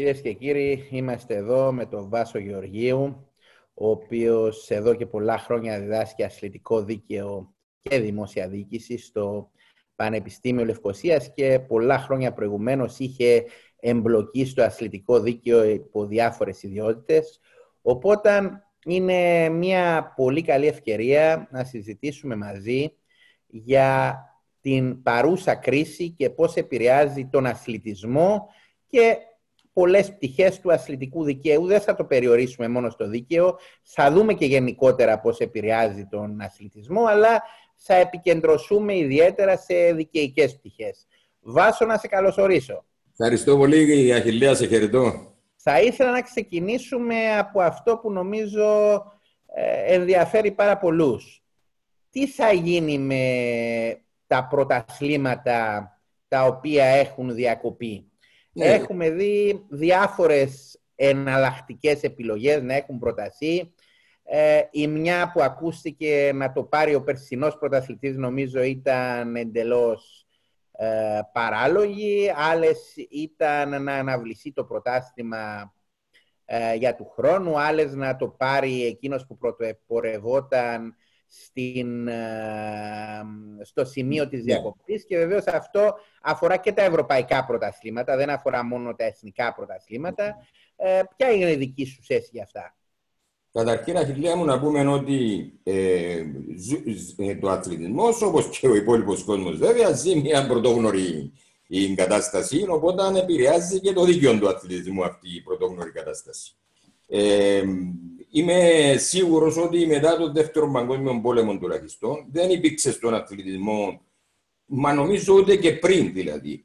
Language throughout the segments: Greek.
Κυρίες και κύριοι, είμαστε εδώ με τον Βάσο Γεωργίου, ο οποίος εδώ και πολλά χρόνια διδάσκει αθλητικό δίκαιο και δημόσια διοίκηση στο Πανεπιστήμιο Λευκοσίας και πολλά χρόνια προηγουμένως είχε εμπλοκή στο αθλητικό δίκαιο υπό διάφορες ιδιότητες. Οπότε είναι μια πολύ καλή ευκαιρία να συζητήσουμε μαζί για την παρούσα κρίση και πώς επηρεάζει τον αθλητισμό και πολλές πτυχές του αθλητικού δικαίου. Δεν θα το περιορίσουμε μόνο στο δίκαιο, θα δούμε και γενικότερα πώς επηρεάζει τον αθλητισμό, αλλά θα επικεντρωσούμε ιδιαίτερα σε δικαιικές πτυχές. Βάσο να σε καλωσορίσω. Ευχαριστώ πολύ, Αχιλία, σε χαιρετώ. Θα ήθελα να ξεκινήσουμε από αυτό που νομίζω ε, ενδιαφέρει πάρα πολλούς. Τι θα γίνει με τα πρωταθλήματα τα οποία έχουν διακοπεί; Ναι. Έχουμε δει διάφορες εναλλακτικές επιλογές να έχουν προταθεί. Ε, η μια που ακούστηκε να το πάρει ο περσινός πρωταθλητής νομίζω ήταν εντελώς ε, παράλογη. Άλλες ήταν να αναβληθεί το πρωτάθλημα ε, για του χρόνου. Άλλες να το πάρει εκείνος που πρωτοπορευόταν στην, ε, στο σημείο της ναι. διακοπής και βεβαίως αυτό αφορά και τα ευρωπαϊκά πρωταθλήματα, δεν αφορά μόνο τα εθνικά πρωταθλήματα. Ε, ποια είναι η δική σου θέση για αυτά; Καταρχήν, Αχιλία μου, να πούμε ότι ε, ε το αθλητισμός, όπως και ο υπόλοιπος κόσμος, βέβαια, ζει μια πρωτόγνωρη η κατάσταση, οπότε επηρεάζει και το δίκαιο του αθλητισμού αυτή η πρωτόγνωρη κατάσταση. Ε, Είμαι σίγουρος ότι μετά τον δεύτερο παγκόσμιο πόλεμο τουλάχιστον δεν υπήρξε στον αθλητισμό, μα νομίζω ούτε και πριν δηλαδή,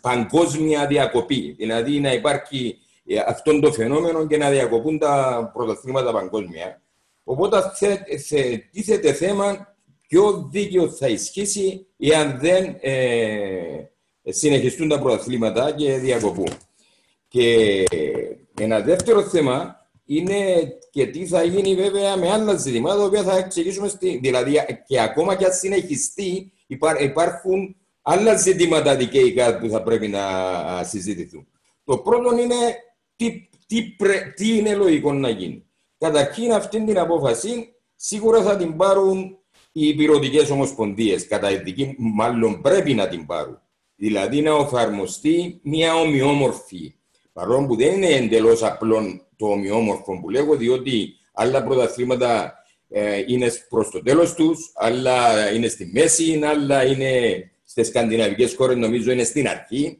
παγκόσμια διακοπή. Δηλαδή να υπάρχει ε, αυτό το φαινόμενο και να διακοπούν τα πρωτοθλήματα παγκόσμια. Οπότε τίθεται θέμα ποιο δίκαιο θα ισχύσει εάν δεν ε, συνεχιστούν τα πρωταθλήματα και διακοπούν. Και ένα δεύτερο θέμα είναι και τι θα γίνει βέβαια με άλλα ζητήματα, τα οποία θα εξηγήσουμε. Στη... Δηλαδή, και ακόμα και αν συνεχιστεί, υπάρχουν άλλα ζητήματα δικαιικά που θα πρέπει να συζητηθούν. Το πρώτο είναι τι, τι, τι είναι λογικό να γίνει. Καταρχήν, αυτή την απόφαση σίγουρα θα την πάρουν οι υπηρετικές ομοσπονδίες. Κατά δική μάλλον πρέπει να την πάρουν. Δηλαδή να εφαρμοστεί μια ομοιόμορφη, παρόλο που δεν είναι εντελώς απλό το ομοιόμορφο που λέγω, διότι άλλα πρωταθλήματα ε, είναι προς το τέλος τους, άλλα είναι στη μέση, άλλα είναι στις σκανδιναβικές χώρες, νομίζω είναι στην αρχή.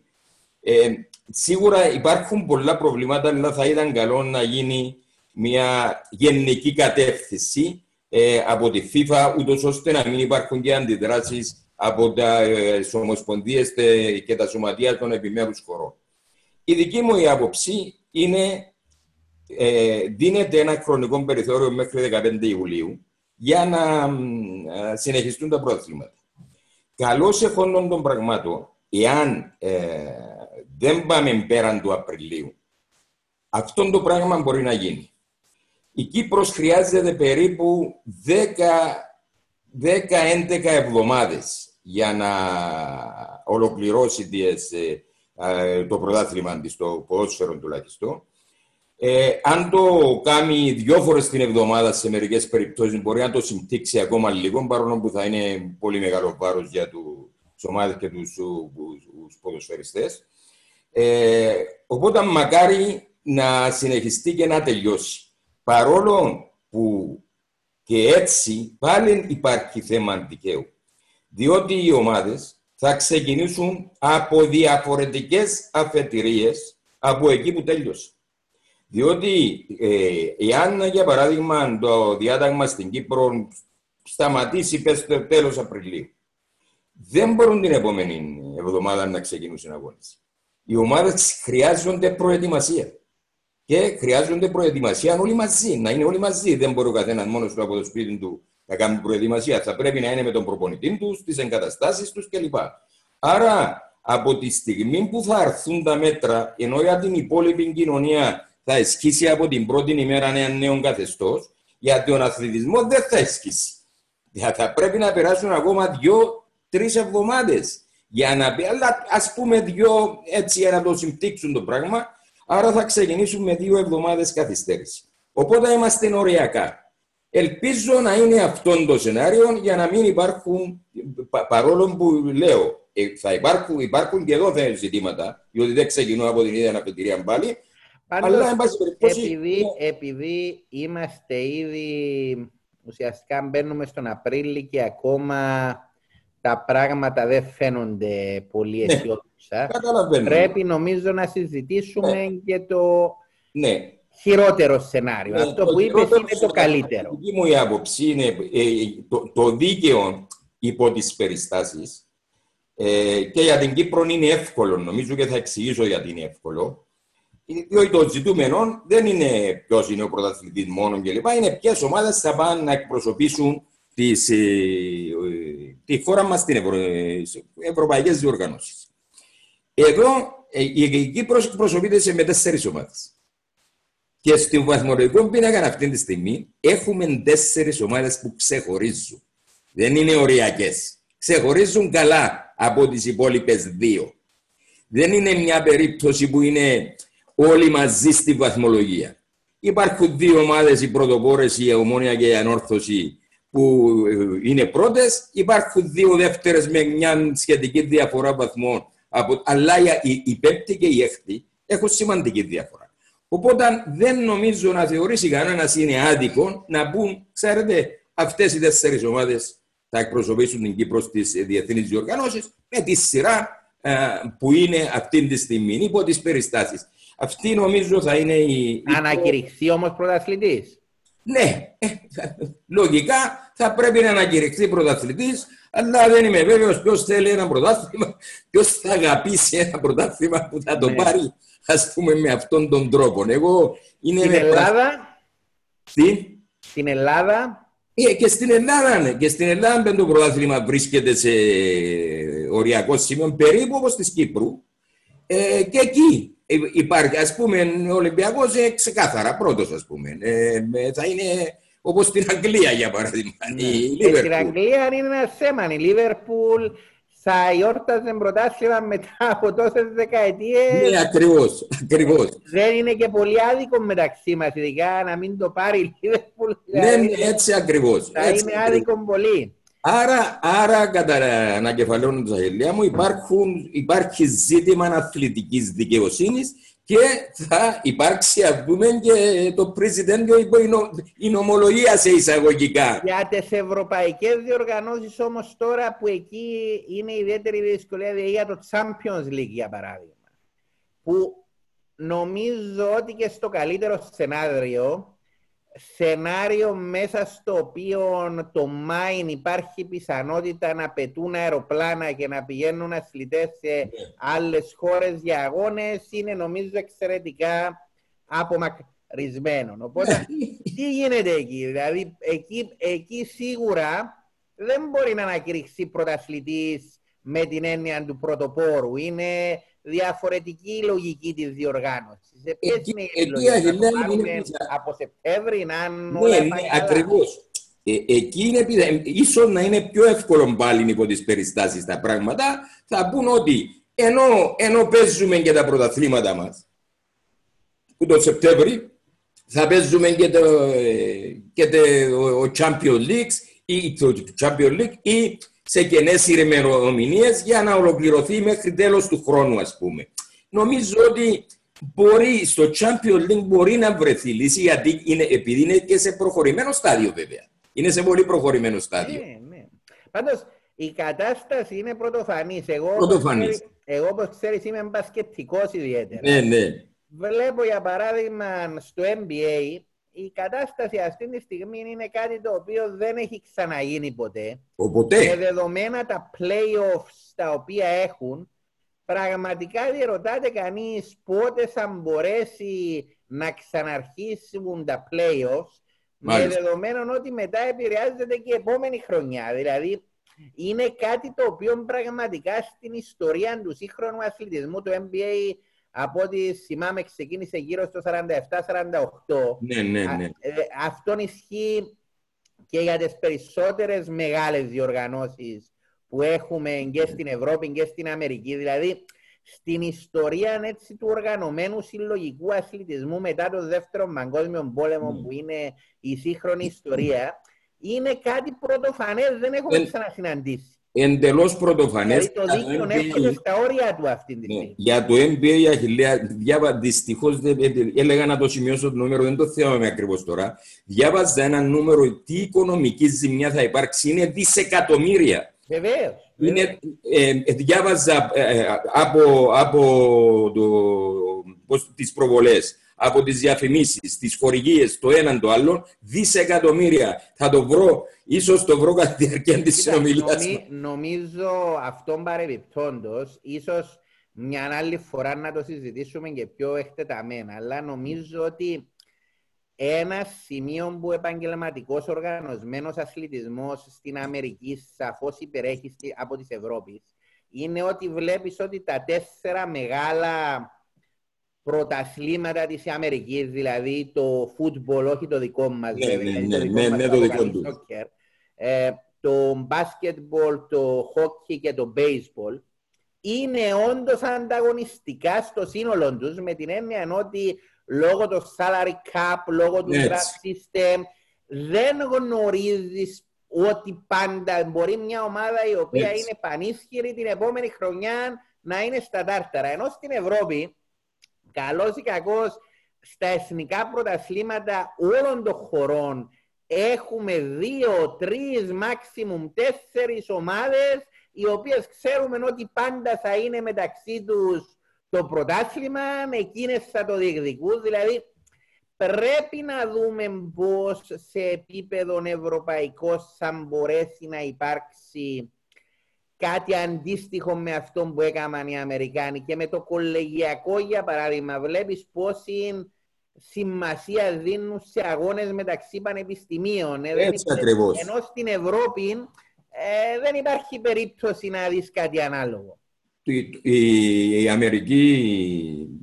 Ε, σίγουρα υπάρχουν πολλά προβλήματα, αλλά θα ήταν καλό να γίνει μια γενική κατεύθυνση ε, από τη FIFA, ούτως ώστε να μην υπάρχουν και αντιδράσεις από τα ε, ομοσπονδίες και τα σωματεία των επιμέρους χωρών. Η δική μου η άποψη είναι ε, δίνεται ένα χρονικό περιθώριο μέχρι 15 Ιουλίου για να ε, συνεχιστούν τα πρόθυματα. Καλώς εφόντων των πραγμάτων, εάν ε, δεν πάμε πέραν του Απριλίου, αυτό το πράγμα μπορεί να γίνει. Η Κύπρος χρειάζεται περίπου 10-11 εβδομάδες για να ολοκληρώσει ε, το πρωτάθλημα της, το ποδόσφαιρο τουλάχιστον, ε, αν το κάνει δύο φορές την εβδομάδα σε μερικές περιπτώσεις, μπορεί να το συμπτύξει ακόμα λίγο, παρόλο που θα είναι πολύ μεγάλο βάρος για του ομάδες και του ποδοσφαιριστές. Ε, οπότε, μακάρι να συνεχιστεί και να τελειώσει. Παρόλο που και έτσι πάλι υπάρχει θέμα δικαίου. Διότι οι ομάδες θα ξεκινήσουν από διαφορετικές αφετηρίες από εκεί που τέλειωσε. Διότι ε, εάν, για παράδειγμα, το διάταγμα στην Κύπρο σταματήσει πες το τέλος Απριλίου, δεν μπορούν την επόμενη εβδομάδα να ξεκινήσουν αγώνες. Οι ομάδες χρειάζονται προετοιμασία. Και χρειάζονται προετοιμασία όλοι μαζί, να είναι όλοι μαζί. Δεν μπορεί ο καθένας μόνος του από το σπίτι του να κάνει προετοιμασία. Θα πρέπει να είναι με τον προπονητή τους, τις εγκαταστάσεις τους κλπ. Άρα, από τη στιγμή που θα έρθουν τα μέτρα, ενώ για την υπόλοιπη κοινωνία θα ισχύσει από την πρώτη ημέρα ένα νέο καθεστώς, για τον αθλητισμός δεν θα ισχύσει. Θα πρέπει να περάσουν ακόμα δύο-τρει εβδομάδες για να πει, αλλά ας πούμε δύο έτσι για να το συμπτύξουν το πράγμα. Άρα θα ξεκινήσουμε δύο εβδομάδες καθυστέρηση. Οπότε είμαστε οριακά. Ελπίζω να είναι αυτό το σενάριο για να μην υπάρχουν, παρόλο που λέω, ε, θα υπάρχουν, υπάρχουν και εδώ θέσει ζητήματα, διότι δεν ξεκινώ από την ίδια αναπηρία πάλι. Πάντως, αλλά, εν πάση περιπτώσει. Επειδή, επειδή είμαστε ήδη ουσιαστικά μπαίνουμε στον Απρίλιο και ακόμα τα πράγματα δεν φαίνονται πολύ ναι, αισιόδοξα. Πρέπει νομίζω να συζητήσουμε ναι. και το ναι. Χειρότερο σενάριο. Ναι, Αυτό που είπες είναι το καλύτερο. Η μου η άποψη είναι ε, το, το δίκαιο υπό τις περιστάσεις ε, και για την Κύπρο είναι εύκολο, νομίζω και θα εξηγήσω γιατί είναι εύκολο. Διότι το ζητούμενο δεν είναι ποιος είναι ο πρωταθλητής μόνο κλπ. Είναι ποιες ομάδες θα πάνε να εκπροσωπήσουν τις, ε, ε, τη χώρα μας στην Ευρω... Ε, ευρωπαϊκές διοργανώσεις. Εδώ η Κύπρος εκπροσωπείται σε με τέσσερις ομάδες. Και στο βαθμολογικό πίνακα αυτή τη στιγμή έχουμε τέσσερις ομάδες που ξεχωρίζουν. Δεν είναι οριακές. Ξεχωρίζουν καλά από τις υπόλοιπες δύο. Δεν είναι μια περίπτωση που είναι όλοι μαζί στη βαθμολογία. Υπάρχουν δύο ομάδες, οι πρωτοπόρε, η Ομόνια και η Ανόρθωση, που ε, είναι πρώτες. Υπάρχουν δύο δεύτερες με μια σχετική διαφορά βαθμών. Από, αλλά η, η πέμπτη και η έκτη έχουν σημαντική διαφορά. Οπότε δεν νομίζω να θεωρήσει κανένας είναι άδικο να πούν, ξέρετε, αυτές οι τέσσερις ομάδες θα εκπροσωπήσουν την Κύπρο στις διεθνείς διοργανώσεις με τη σειρά ε, που είναι αυτή τη στιγμή υπό τις περιστάσεις. Αυτή νομίζω θα είναι η. Ανακηρυχθεί όμως πρωταθλητής. Ναι, ε, λογικά θα πρέπει να ανακηρυχθεί πρωταθλητής, αλλά δεν είμαι βέβαιος ποιος θέλει ένα πρωτάθλημα, ποιος θα αγαπήσει ένα πρωτάθλημα που θα το ναι. πάρει, α πούμε, με αυτόν τον τρόπο. Εγώ είναι Στην Ελλάδα; Τι; Στην Ελλάδα; Ε, και στην Ελλάδα, ναι. Και στην Ελλάδα το πρωτάθλημα βρίσκεται σε οριακό σημείο περίπου όπως της Κύπρου. Ε, και εκεί ε, υπάρχει, ας πούμε, ο Ολυμπιακός είναι ξεκάθαρα πρώτος, ας πούμε. Ε, θα είναι όπως στην Αγγλία, για παράδειγμα. Ναι. Η ε, στην Αγγλία είναι ένα θέμα. Η Λίβερπουλ θα γιόρταζε πρωτάθλημα μετά από τόσες δεκαετίες. Ναι, ακριβώς. Ακριβώς. Δεν είναι και πολύ άδικο μεταξύ μας, ειδικά να μην το πάρει η Λίβερπουλ. Ναι, δηλαδή, ναι, έτσι ακριβώς. Θα έτσι είναι ακριβώς. άδικο πολύ. Άρα, άρα κατά ανακεφαλαιώνοντας τα χελιά μου, υπάρχουν, υπάρχει ζήτημα αθλητικής δικαιοσύνης και θα υπάρξει, ας πούμε, και το πρεσιδέντιο υπό η νομολογία σε εισαγωγικά. Για τις ευρωπαϊκές διοργανώσεις όμως τώρα που εκεί είναι ιδιαίτερη δυσκολία δηλαδή για το Champions League, για παράδειγμα. Που νομίζω ότι και στο καλύτερο σενάριο σενάριο μέσα στο οποίο το Μάιν υπάρχει πιθανότητα να πετούν αεροπλάνα και να πηγαίνουν αθλητές σε yeah. Ναι. άλλες χώρες για αγώνες είναι νομίζω εξαιρετικά απομακρυσμένο. Οπότε ναι. τι γίνεται εκεί, δηλαδή εκεί, εκεί σίγουρα δεν μπορεί να ανακηρυχθεί πρωταθλητής με την έννοια του πρωτοπόρου. Είναι διαφορετική η λογική της διοργάνωσης. Σε ποιες είναι οι επιλογές από Σεπτέμβρη, να ναι, ναι, ακριβώς. Ε, εκεί είναι, ίσως να είναι πιο εύκολο πάλι υπό τις περιστάσεις τα πράγματα, θα πούν ότι ενώ, ενώ παίζουμε και τα πρωταθλήματα μας, που το Σεπτέμβρη, θα παίζουμε και το, ε, και το ο Champions League ή το Champions League ή σε κενές ημερομηνίες για να ολοκληρωθεί μέχρι τέλος του χρόνου, ας πούμε. Νομίζω ότι μπορεί στο Champions League μπορεί να βρεθεί λύση γιατί είναι, επειδή είναι και σε προχωρημένο στάδιο βέβαια. Είναι σε πολύ προχωρημένο στάδιο. Ναι, ναι. Πάντως η κατάσταση είναι πρωτοφανής. Εγώ, πρωτοφανής. εγώ όπως ξέρεις είμαι μπασκετικός ιδιαίτερα. Ναι, ναι. Βλέπω για παράδειγμα στο NBA η κατάσταση αυτή τη στιγμή είναι κάτι το οποίο δεν έχει ξαναγίνει ποτέ. Ποτέ. Και δεδομένα τα playoffs τα οποία έχουν, πραγματικά διερωτάται κανείς πότε θα μπορέσει να ξαναρχίσουν τα playoffs με δεδομένο ότι μετά επηρεάζεται και η επόμενη χρονιά. Δηλαδή, είναι κάτι το οποίο πραγματικά στην ιστορία του σύγχρονου αθλητισμού, του NBA, από ό,τι θυμάμαι ξεκίνησε γύρω στο 47-48. Ναι, ναι, ναι. Ε, αυτό ισχύει και για τις περισσότερες μεγάλες διοργανώσεις που έχουμε και στην Ευρώπη και στην Αμερική. Δηλαδή, στην ιστορία έτσι, του οργανωμένου συλλογικού αθλητισμού μετά το δεύτερο παγκόσμιο πόλεμο Ναι. που είναι η σύγχρονη ιστορία είναι κάτι πρωτοφανές, δεν έχουμε Ε, ξανασυναντήσει. Εντελώς πρωτοφανές. Δηλαδή το δίκαιο έρχεται στα όρια του αυτή τη Ναι, στιγμή. για το NBA η Αχιλέα, διάβα, δυστυχώς δεν, δεν- έλεγα να το σημειώσω το νούμερο, δεν το θυμάμαι ακριβώς τώρα. Διάβαζα ένα νούμερο, τι οικονομική ζημιά θα υπάρξει, είναι δισεκατομμύρια. Βεβαίως. Είναι, ε, ε, διάβαζα ε, ε, από, από το, πώς, τις προβολές, από τις διαφημίσεις, τις χορηγίες, το έναν το άλλο, δισεκατομμύρια. Θα το βρω, ίσως το βρω κατά τη διάρκεια της συνομιλίας. νομι- νομίζω αυτόν παρεμπιπτόντος, ίσως μια άλλη φορά να το συζητήσουμε και πιο εκτεταμένα, αλλά νομίζω ότι ένα σημείο που ο επαγγελματικός οργανωσμένος αθλητισμός στην Αμερική σαφώς υπερέχει στη- από τη Ευρώπης είναι ότι βλέπεις ότι τα τέσσερα μεγάλα πρωταθλήματα της Αμερικής, δηλαδή το football, όχι το δικό μας, Ναι, βέβαια, ναι, γιατί ναι, το δικό ναι, μας ναι, το το δικό αποκαλεί τους. soccer, ε, το basketball, το hockey και το baseball είναι όντως ανταγωνιστικά στο σύνολο τους με την έννοια ότι λόγω του salary cap, λόγω του Έτσι. draft system δεν γνωρίζεις ότι πάντα μπορεί μια ομάδα η οποία Έτσι. είναι πανίσχυρη την επόμενη χρονιά να είναι στα τάρταρα. Ενώ στην Ευρώπη, καλός ή κακός, στα εθνικά πρωταθλήματα όλων των χωρών έχουμε δύο, τρεις, maximum τέσσερις ομάδες οι οποίες ξέρουμε ότι πάντα θα είναι μεταξύ τους το πρωτάθλημα, εκείνες θα το διεκδικούν. Δηλαδή πρέπει να δούμε πώς σε επίπεδο ευρωπαϊκό θα μπορέσει να υπάρξει κάτι αντίστοιχο με αυτό που έκαναν οι Αμερικάνοι και με το κολεγιακό για παράδειγμα βλέπεις πόση σημασία δίνουν σε αγώνες μεταξύ πανεπιστημίων. Ε, δεν Έτσι υπάρχει- ακριβώς. Ενώ στην Ευρώπη ε, δεν υπάρχει περίπτωση να δεις κάτι ανάλογο. Η, η, η Αμερική,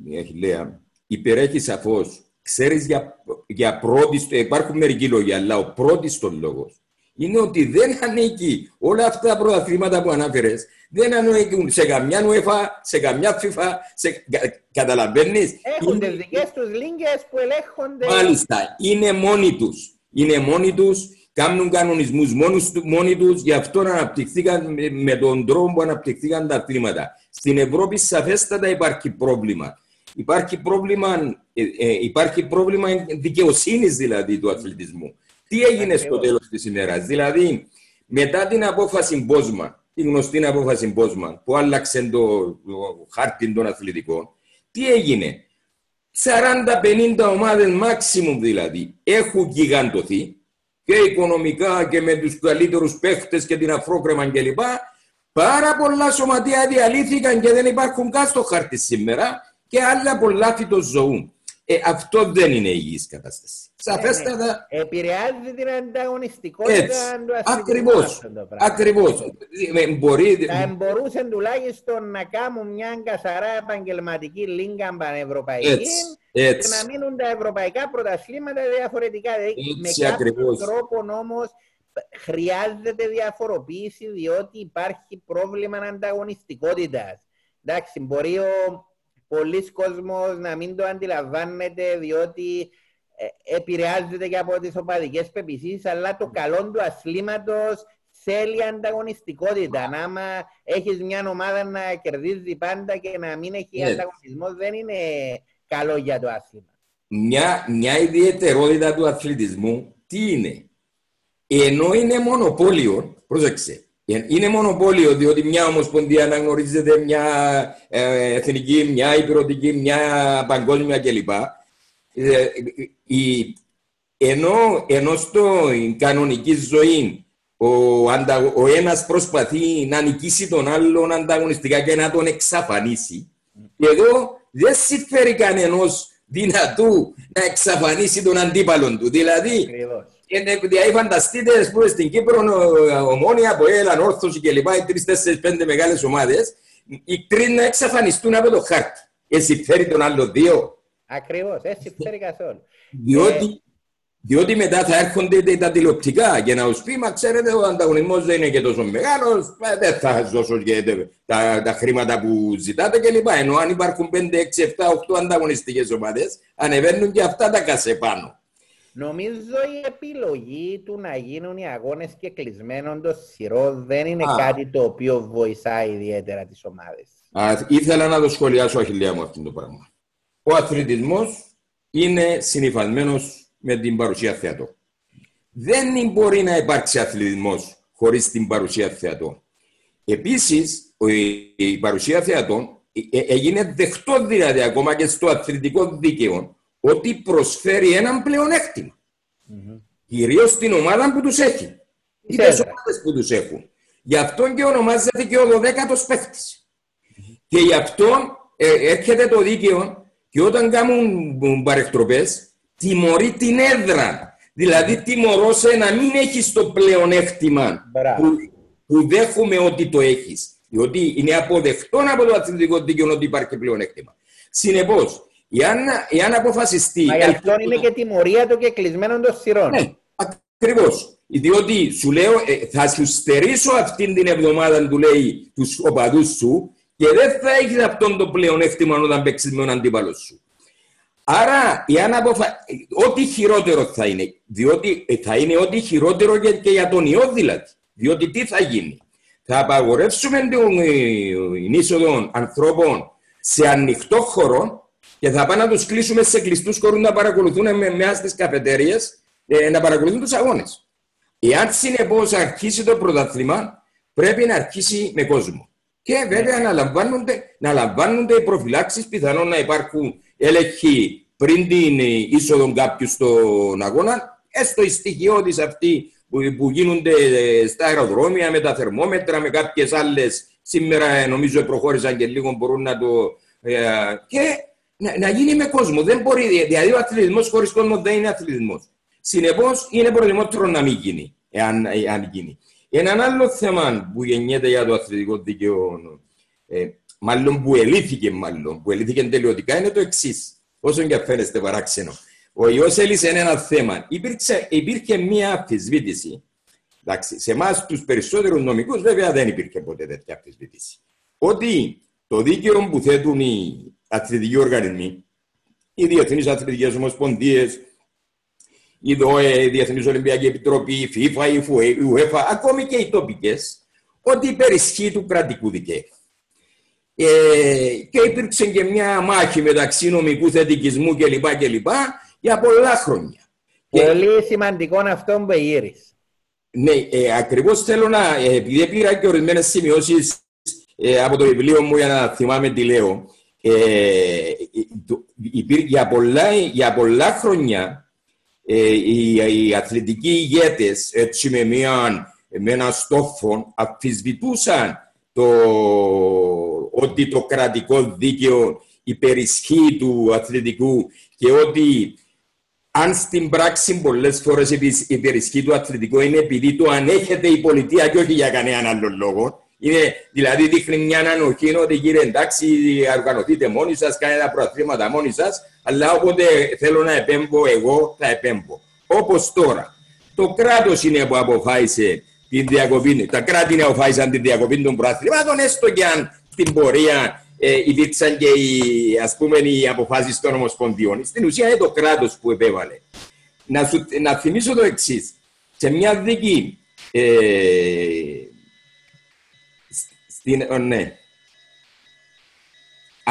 η Αχιλέα, υπερέχει σαφώς. Ξέρεις για, για πρώτη, υπάρχουν μερικοί λόγοι, αλλά ο πρώτο λόγο είναι ότι δεν ανήκει όλα αυτά τα πρωταθλήματα που ανάφερε, δεν ανήκουν σε καμιά UEFA, σε καμιά FIFA. Σε, κα, Καταλαβαίνεις; Έχουν τις δικές τους λίγκες που ελέγχονται... Μάλιστα, είναι μόνοι τους. Είναι μόνοι τους, κάνουν κανονισμούς μόνοι τους, γι' αυτό αναπτυχθήκαν με, με τον τρόπο που αναπτυχθήκαν τα αθλήματα. Στην Ευρώπη σαφέστατα υπάρχει πρόβλημα. Υπάρχει πρόβλημα, ε, ε, υπάρχει πρόβλημα δικαιοσύνης δηλαδή του αθλητισμού. Τι έγινε στο Ακριβώς. τέλος της ημέρας, δηλαδή μετά την απόφαση Μπόσμαν, τη γνωστή απόφαση Μπόσμαν που άλλαξε το, το χάρτη των αθλητικών, τι έγινε; 40-50 ομάδες maximum δηλαδή έχουν γιγαντωθεί και οικονομικά και με τους καλύτερους παίχτες και την αφρόκρεμα κλπ. Πάρα πολλά σωματεία διαλύθηκαν και δεν υπάρχουν καν στο χάρτη σήμερα και άλλα πολλά φυτοζωούν. Ε, αυτό δεν είναι υγιής κατάσταση. Σαφέστατα Επηρεάζει την ανταγωνιστικότητα έτσι. του αθλητισμού Ακριβώς. αυτό το πράγμα. Ακριβώς. Ε, Μπορεί, Θα μπορούσε τουλάχιστον να κάνουν μια καθαρά επαγγελματική λίγκα πανευρωπαϊκή έτσι, και έτσι. να μείνουν τα ευρωπαϊκά πρωταθλήματα διαφορετικά. Δηλαδή, Έτσι με κάποιον ακριβώς. τρόπο όμως χρειάζεται διαφοροποίηση διότι υπάρχει πρόβλημα ανταγωνιστικότητας. Εντάξει, μπορεί ο πολλοί κόσμος να μην το αντιλαμβάνεται διότι ε, επηρεάζεται και από τις οπαδικές πεπισήσεις αλλά το καλό του αθλήματος θέλει ανταγωνιστικότητα. Να άμα έχεις μια ομάδα να κερδίζει πάντα και να μην έχει Ναι. ανταγωνισμός δεν είναι καλό για το άθλημα. μια, μια ιδιαιτερότητα του αθλητισμού τι είναι; Ενώ είναι μονοπόλιο, πρόσεξε, ε, είναι μονοπόλιο διότι μια ομοσπονδία αναγνωρίζεται μια ε, εθνική, μια υπηρετική, μια παγκόσμια κλπ. Ε, η, ενώ, ενώ στην κανονική ζωή ο, αντα, ο ένας προσπαθεί να νικήσει τον άλλον ανταγωνιστικά και να τον εξαφανίσει. Και εδώ δεν συμφέρει κανένας δυνατού να εξαφανίσει τον αντίπαλον του. Δηλαδή, Ακριβώς. Και, δηλαδή φανταστείτε, ας πούμε, στην Κύπρο ο- ομόνια από έλαν, όρθωση και λοιπά, οι τρεις, τέσσερις, πέντε μεγάλες ομάδες, οι τρεις να εξαφανιστούν από το χάρτη. Και συμφέρει τον άλλο δύο. Ακριβώς, έτσι φέρει καθόλου. Διότι, Διότι μετά θα έρχονται τα τηλεοπτικά και να του πει: Μα ξέρετε, ο ανταγωνισμός δεν είναι και τόσο μεγάλος, δεν θα σας δώσω και τα, τα χρήματα που ζητάτε κλπ. Ενώ αν υπάρχουν 5, 6, 7, 8 ανταγωνιστικές ομάδες, ανεβαίνουν και αυτά τα κασέ πάνω. Νομίζω η επιλογή του να γίνουν οι αγώνες και κλεισμένων των σειρών δεν είναι Α. κάτι το οποίο βοηθάει ιδιαίτερα τις ομάδες. Ήθελα να το σχολιάσω, Αχιλιά μου, αυτό το πράγμα. Ο αθλητισμός είναι συνηθισμένο με την παρουσία θεατών. Δεν μπορεί να υπάρξει αθλητισμός χωρίς την παρουσία θεατών. Επίσης, η παρουσία θεατών ε, έγινε δεκτό δηλαδή ακόμα και στο αθλητικό δίκαιο ότι προσφέρει έναν πλεονέκτημα. Mm-hmm. Κυρίως στην ομάδα που τους έχει. Ή τις ομάδες που τους έχουν. Γι' αυτό και ονομάζεται και ο 12ο παίχτη. Mm-hmm. Και γι' αυτό ε, έρχεται το δίκαιο και όταν κάνουν παρεκτροπές, τιμωρεί την έδρα. Δηλαδή τιμωρώ σε να μην έχεις το πλεονέκτημα που, που δέχομαι ότι το έχεις. Διότι είναι αποδεκτό από το αθλητικό δίκαιο ότι υπάρχει πλεονέκτημα. Συνεπώς, Εάν, εάν αποφασιστεί. Μα γι' αυτό είναι και τιμωρία του και κλεισμένο των σειρών. Ναι, ακριβώς. Διότι σου λέω, ε, θα σου στερήσω αυτήν την εβδομάδα, του λέει τους οπαδούς σου, και δεν θα έχεις αυτόν το πλεονέκτημα όταν παίξεις με τον αντίπαλος σου. Άρα, εάν αποφα... ό,τι χειρότερο θα είναι, διότι ε, θα είναι ό,τι χειρότερο και, και για τον ιό δηλαδή. Διότι τι θα γίνει; Θα απαγορεύσουμε την ε, είσοδο ανθρώπων σε ανοιχτό χώρο και θα πάμε να τους κλείσουμε σε κλειστούς χώρους να παρακολουθούν με μέσα στις καφετέρειε ε, να παρακολουθούν τους αγώνες. Εάν συνεπώς αρχίσει το πρωτάθλημα, πρέπει να αρχίσει με κόσμο. Και βέβαια να λαμβάνονται, να λαμβάνονται οι προφυλάξεις, πιθανόν να υπάρχουν έλεγχοι πριν την είσοδο κάποιου στον αγώνα, έστω οι στοιχειώδεις αυτοί που, που γίνονται ε, στα αεροδρόμια με τα θερμόμετρα, με κάποιες άλλες. Σήμερα ε, νομίζω προχώρησαν και λίγο μπορούν να το. Ε, και να, να γίνει με κόσμο. Δεν μπορεί, δηλαδή ο αθλητισμός χωρίς κόσμο δεν είναι αθλητισμός. Συνεπώς είναι προτιμότερο να μην γίνει, εάν, εάν γίνει. Ένα άλλο θέμα που γεννιέται για το αθλητικό δικαίωμα, ε, μάλλον που ελήθηκε, μάλλον, που ελήθηκε τελειωτικά, είναι το εξής. Όσο και φαίνεστε παράξενο. Ο ιό έλυσε ένα θέμα. Υπήρξε, υπήρχε μία αμφισβήτηση. Εντάξει, σε εμάς τους περισσότερους νομικούς, βέβαια δεν υπήρχε ποτέ τέτοια αμφισβήτηση. Ότι το δίκαιο που θέτουν οι αθλητικοί οργανισμοί, οι διεθνείς αθλητικές ομοσπονδίες, η ΔΟΕ, η Διεθνή Ολυμπιακή Επιτροπή, η FIFA, η UEFA, ακόμη και οι τοπικές, ότι υπερισχύει του κρατικού δικαίου. Ε, και υπήρξε και μια μάχη μεταξύ νομικού θετικισμού κλπ. κλπ για πολλά χρόνια. Πολύ και... σημαντικό αυτό που γύρισε. Ναι, ε, ακριβώς θέλω να. Ε, επειδή πήρα και ορισμένες σημειώσεις ε, από το βιβλίο μου για να θυμάμαι τι λέω. Ε, για, πολλά, για πολλά χρόνια ε, οι, οι αθλητικοί ηγέτες έτσι με, μια, με ένα στόφο αφισβητούσαν το, ότι το κρατικό δίκαιο υπερισχύει του αθλητικού και ότι αν στην πράξη πολλές φορές υπερισχύει του αθλητικού είναι επειδή το ανέχεται η πολιτεία και όχι για κανέναν άλλο λόγο. Είναι, δηλαδή δείχνει μια ανοχή ότι κύριε εντάξει οργανωθείτε μόνοι σας, κάνετε τα προαθλήματα μόνοι σας, αλλά όποτε θέλω να επέμβω εγώ θα επέμβω. Όπως τώρα. Το κράτος είναι που αποφάσισε την διακοπή, τα κράτη είναι αποφάσισαν την διακοπή των προαθλήματων, έστω και αν στην πορεία ε, υπήρξαν και οι, ας πούμε, οι αποφάσεις των Ομοσπονδιών. Στην ουσία είναι το κράτος που επέβαλε. Να, σου, να θυμίσω το εξής. Σε μια δίκη ε, στην, oh, ναι.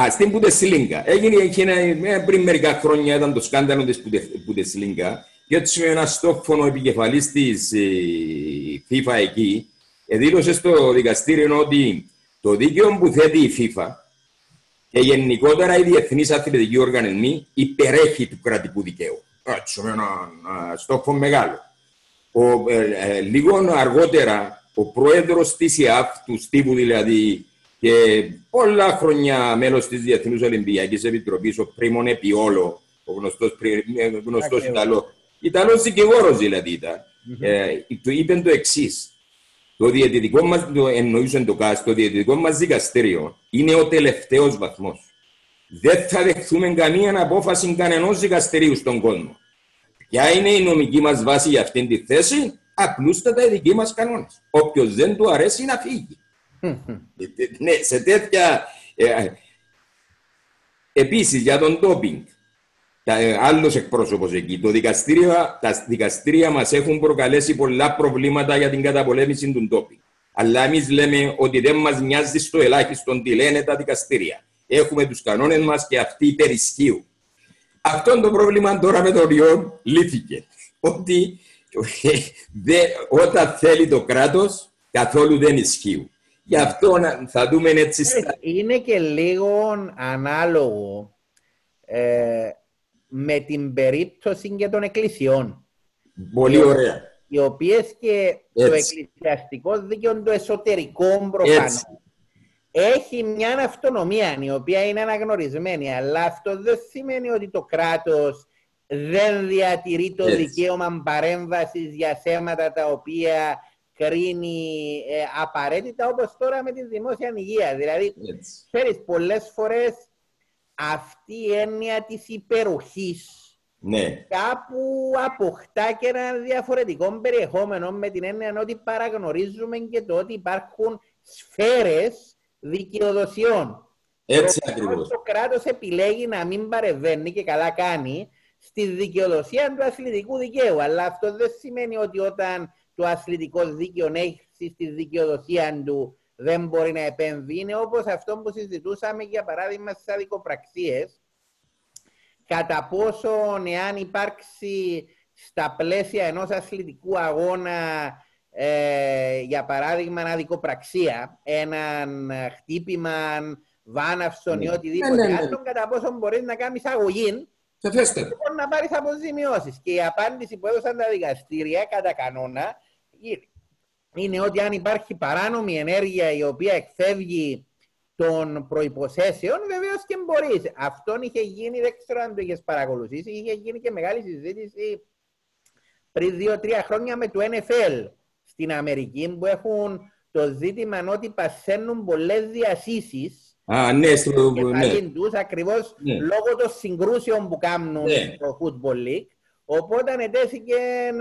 Α, στην Πουτεσλίγκα. Έγινε ένα, πριν μερικά χρόνια ήταν το σκάνδαλο της Πουτεσλίγκα και έτσι με ένα στόφωνο επικεφαλής της ε, FIFA εκεί δήλωσε στο δικαστήριο ότι το δίκαιο που θέτει η FIFA και γενικότερα οι διεθνείς αθλητικοί οργανισμοί υπερέχει του κρατικού δικαίου. Έτσι, με ένα στόχο μεγάλο. Ο, ε, ε, λίγο αργότερα ο πρόεδρος της ΙΑΦ, του Στίβου δηλαδή, και πολλά χρόνια μέλος της Διεθνούς Ολυμπιακής Επιτροπής, ο Πρίμον Επιόλο, ο γνωστός ε, Ιταλό. Ιταλός δικηγόρος δηλαδή ήταν. Mm-hmm. Ε, του είπε το εξής. Το διαιτητικό μας, το εννοούσε το ΚΑΣ, το διαιτητικό μας δικαστήριο είναι ο τελευταίος βαθμός. Δεν θα δεχθούμε καμία απόφαση κανενός δικαστηρίου στον κόσμο. Ποια είναι η νομική μας βάση για αυτήν τη θέση, απλούστατα οι δικοί μας κανόνες. Όποιος δεν του αρέσει να φύγει. ναι, σε τέτοια. Ε, Επίσης για τον ντόπινγκ. Ε, Άλλος εκπρόσωπος εκεί. Το δικαστήριο, τα δικαστήρια μας έχουν προκαλέσει πολλά προβλήματα για την καταπολέμηση του ντόπινγκ. Αλλά εμείς λέμε ότι δεν μας νοιάζει στο ελάχιστο τι λένε τα δικαστήρια. Έχουμε τους κανόνες μας και αυτοί υπερισχύουν. Αυτό το πρόβλημα τώρα με το ριό λύθηκε. Ότι δε, όταν θέλει το κράτος, καθόλου δεν ισχύουν. Γι' αυτό θα δούμε έτσι. Στα... Είναι και λίγο ανάλογο ε, με την περίπτωση και των εκκλησιών. Πολύ ωραία. Οι οποίες και το εκκλησιαστικό δίκαιο, το εσωτερικό προφανώς, έχει μια αυτονομία η οποία είναι αναγνωρισμένη. Αλλά αυτό δεν σημαίνει ότι το κράτος δεν διατηρεί το δικαίωμα παρέμβασης για θέματα τα οποία κρίνει ε, απαραίτητα όπως τώρα με τη δημόσια υγεία. Δηλαδή, ξέρεις, πολλές φορές αυτή η έννοια της υπεροχής ναι. κάπου αποκτά και ένα διαφορετικό περιεχόμενο με την έννοια ότι παραγνωρίζουμε και το ότι υπάρχουν σφαίρες δικαιοδοσιών. Έτσι ακριβώς. Το κράτος επιλέγει να μην παρεβαίνει και καλά κάνει στη δικαιοδοσία του αθλητικού δικαίου. Αλλά αυτό δεν σημαίνει ότι όταν το αθλητικό δίκαιο έχει στη δικαιοδοσία του δεν μπορεί να επέμβει. Είναι όπως αυτό που συζητούσαμε για παράδειγμα στις αδικοπραξίες. Κατά πόσο εάν υπάρξει στα πλαίσια ενός αθλητικού αγώνα ε, για παράδειγμα αδικοπραξία, έναν χτύπημα βάναυσον ή ναι. οτιδήποτε ναι, ναι, ναι. άλλο, κατά πόσο μπορείς να κάνεις αγωγή Λοιπόν, να πάρεις αποζημιώσεις. Και η απάντηση που έδωσαν τα δικαστήρια κατά κανόνα είναι ότι αν υπάρχει παράνομη ενέργεια η οποία εκφεύγει των προποθέσεων, βεβαίως και μπορείς. Αυτόν είχε γίνει, δεν ξέρω αν το είχες παρακολουθήσει, είχε γίνει και μεγάλη συζήτηση πριν δύο-τρία χρόνια με το NFL στην Αμερική που έχουν το ζήτημα ότι πασαίνουν πολλές διασύσεις. Α, ναι, στο ναι. ακριβώς ναι. λόγω των συγκρούσεων που κάνουν ναι. στο Football League. Οπότε ανετέθηκε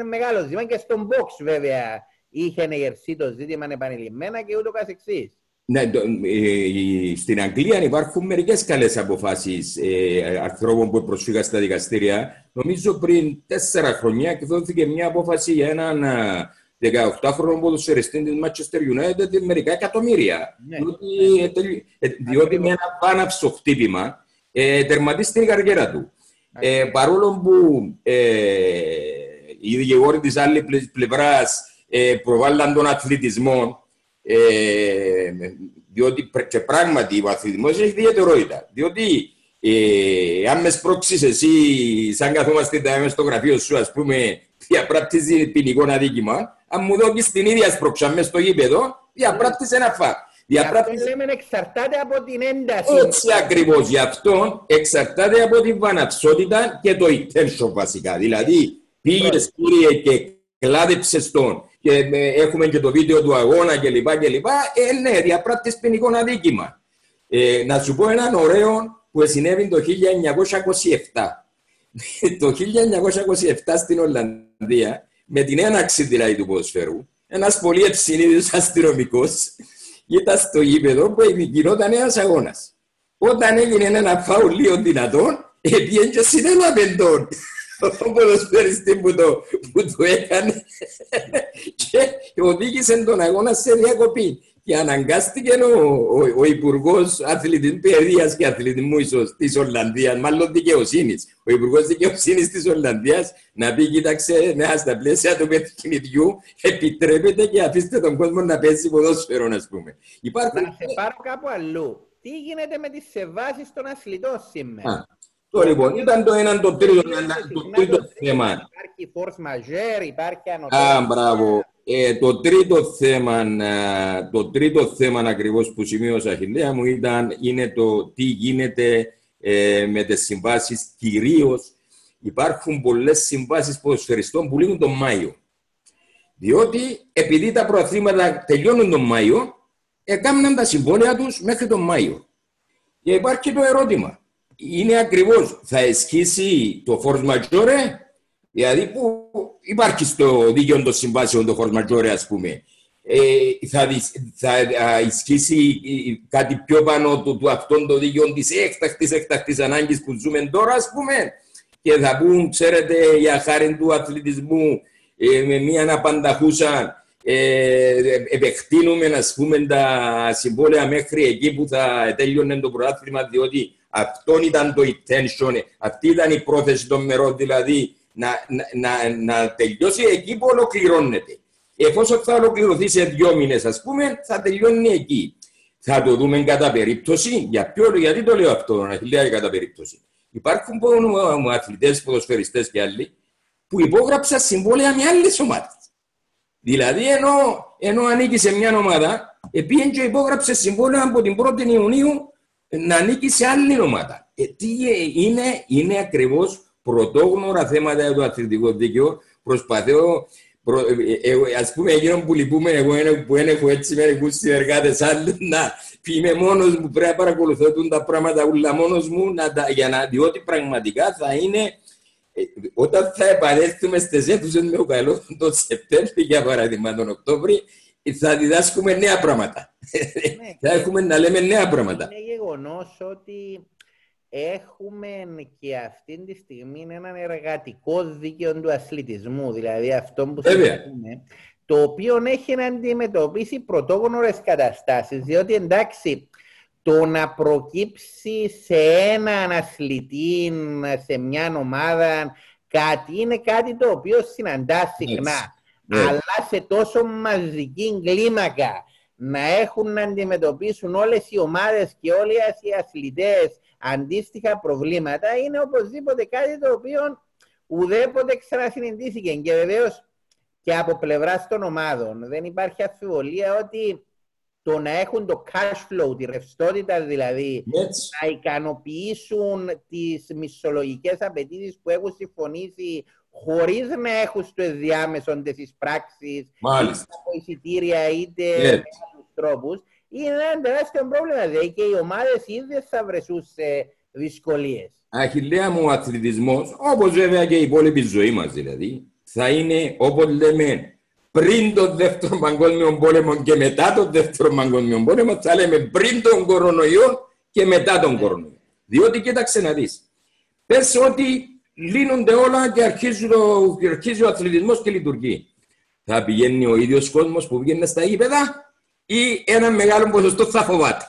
μεγάλο ζήτημα και στον box βέβαια είχε ενεργερθεί το ζήτημα επανειλημμένα και ούτω καθεξής. Ναι, το, ε, στην Αγγλία υπάρχουν μερικές καλές αποφάσεις ε, ανθρώπων που προσφύγαν στα δικαστήρια. Νομίζω πριν τέσσερα χρόνια εκδόθηκε μια απόφαση για έναν 18χρονο ποδοσφαιριστή της Manchester United μερικά εκατομμύρια. Ναι, διότι, ναι. διότι με ένα βάναυσο χτύπημα ε, τερματίστηκε η καριέρα του. Ε, παρόλο που ε, οι δικηγόροι της άλλη πλευράς ε, προβάλλαν τον αθλητισμό, ε, διότι και πράγματι ο αθλητισμός έχει ιδιαιτερότητα. Διότι ε, αν με σπρώξεις εσύ, σαν καθόμαστε τα στο γραφείο σου, ας πούμε, διαπράττει ποινικό αδίκημα, αν μου δώσει την ίδια σπρώξα μέσα στο γήπεδο, διαπράττεις ένα φακ. Διαπράττεις... Αυτό λέμε εξαρτάται από την ένταση. Έτσι ακριβώς. Γι' αυτό εξαρτάται από την βαναψότητα και το intention βασικά. Δηλαδή, πήγες κύριε και κλάδεψες τον και έχουμε και το βίντεο του αγώνα κλπ. Ε, ναι, διαπράττεις ποινικό αδίκημα. Ε, να σου πω έναν ωραίο που συνέβη το 1927. το 1927 στην Ολλανδία, με την έναξη δηλαδή του ποδοσφαίρου, ένας πολύ ευσυνείδητος αστυνομικός ήταν στο γήπεδο που γινόταν ένας αγώνας. Όταν έγινε ένα φάουλ λίγο δυνατόν, έπιεν και συνέλαβε τον ο ποδοσφαιριστής που το, που το έκανε και οδήγησε τον αγώνα σε διακοπή. Και αναγκάστηκε ο, ο, ο Υπουργός Παιδείας και Αθλητισμού της Ολλανδίας, μάλλον δικαιοσύνης, ο Υπουργός Δικαιοσύνης της Ολλανδίας, να πει: Κοίταξε, μέσα στα πλαίσια του παιχνιδιού, επιτρέπεται και αφήστε τον κόσμο να παίζει ποδόσφαιρο, ας πούμε. Υπάρχουν... Να σε πάρω κάπου αλλού. Τι γίνεται με τις σεβάσεις των αθλητών σήμερα; Α, το λοιπόν, ήταν το ένα, το τρίτο, το τρίτο θέμα. Υπάρχει force majeure, υπάρχει ανωτέρα. Α, μπράβο. Ε, το τρίτο θέμα, ε, το τρίτο θέμα ακριβώς που σημείωσα, Χιλέα μου, ήταν είναι το τι γίνεται ε, με τις συμβάσεις. Κυρίως υπάρχουν πολλές συμβάσεις ποδοσφαιριστών που λήγουν τον Μάιο. Διότι επειδή τα προαθλήματα τελειώνουν τον Μάιο, έκαναν τα συμβόλαια τους μέχρι τον Μάιο. Και υπάρχει το ερώτημα. Είναι ακριβώς, θα ισχύσει το force majeure Δηλαδή που υπάρχει στο δίκαιο των συμβάσεων το force ας πούμε. Ε, θα, θα ισχύσει κάτι πιο πάνω του, του αυτών των δίκαιων της έκτακτης, έκτακτης ανάγκης που ζούμε τώρα, ας πούμε, και θα πούν, ξέρετε, για χάρη του αθλητισμού, ε, με μια αναπανταχούσα, ε, επεκτείνουμε, ας πούμε, τα συμβόλαια μέχρι εκεί που θα τελειώνει το πρωτάθλημα, διότι αυτό ήταν το intention, αυτή ήταν η πρόθεση των μερών, δηλαδή να, να, να, τελειώσει εκεί που ολοκληρώνεται. Εφόσον θα ολοκληρωθεί σε δύο μήνες, ας πούμε, θα τελειώνει εκεί. Θα το δούμε κατά περίπτωση. Για ποιο, γιατί το λέω αυτό, να λέει κατά περίπτωση. Υπάρχουν αθλητές, ποδοσφαιριστές και άλλοι που υπόγραψαν συμβόλαια με άλλες ομάδες. Δηλαδή, ενώ, ενώ ανήκει σε μια ομάδα, επειδή και υπόγραψε συμβόλαια από την 1η Ιουνίου να ανήκει σε άλλη ομάδα. Ε, τι ε, είναι, είναι ακριβώς πρωτόγνωρα θέματα για το αθλητικό δίκαιο. Προσπαθώ, προ, ε, ε, ας πούμε, εκείνο που λυπούμε εγώ που δεν έχω έτσι μερικούς συνεργάτες άλλοι, να είμαι μόνος μου, πρέπει να παρακολουθώ τα πράγματα ούλα μόνος μου, να τα, για να, διότι πραγματικά θα είναι, ε, όταν θα επανέλθουμε στις αίθουσες με ο καλό τον Σεπτέμβρη, για παράδειγμα τον Οκτώβρη, θα διδάσκουμε νέα πράγματα. Ναι, θα έχουμε να λέμε νέα πράγματα. Είναι γεγονός ότι έχουμε και αυτή τη στιγμή έναν εργατικό δίκαιο του αθλητισμού, δηλαδή αυτό που συζητούμε, το οποίο έχει να αντιμετωπίσει πρωτόγνωρες καταστάσεις, διότι εντάξει, το να προκύψει σε έναν αθλητή, σε μια ομάδα, κάτι είναι κάτι το οποίο συναντά συχνά. Ναι. Αλλά σε τόσο μαζική κλίμακα να έχουν να αντιμετωπίσουν όλες οι ομάδες και όλοι οι αθλητές αντίστοιχα προβλήματα είναι οπωσδήποτε κάτι το οποίο ουδέποτε ξανασυνηθίστηκε. Και βεβαίως και από πλευράς των ομάδων δεν υπάρχει αφιβολία ότι το να έχουν το cash flow, τη ρευστότητα δηλαδή, να ικανοποιήσουν τις μισολογικές απαιτήσεις που έχουν συμφωνήσει χωρίς να έχουν στο ενδιάμεσο τις πράξει, είτε από εισιτήρια είτε με άλλους τρόπους, είναι ένα τεράστιο πρόβλημα. Δηλαδή και οι ομάδες ήδη θα βρεθούν σε δυσκολίες. Αχιλέα μου ο αθλητισμός, όπως βέβαια και η υπόλοιπη ζωή μας δηλαδή, θα είναι όπως λέμε πριν τον δεύτερο παγκόσμιο πόλεμο και μετά τον δεύτερο παγκόσμιο πόλεμο, θα λέμε πριν τον κορονοϊό και μετά τον κορονοϊό. Διότι κοίταξε να δεις. Πες ότι λύνονται όλα και αρχίζει, το, αρχίζει ο αθλητισμός και λειτουργεί. Θα πηγαίνει ο ίδιος κόσμος που βγαίνει στα γήπεδα ή ένα μεγάλο ποσοστό θα φοβάται.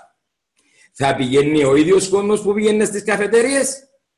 Θα πηγαίνει ο ίδιος κόσμος που πηγαίνει στις καφετέρειε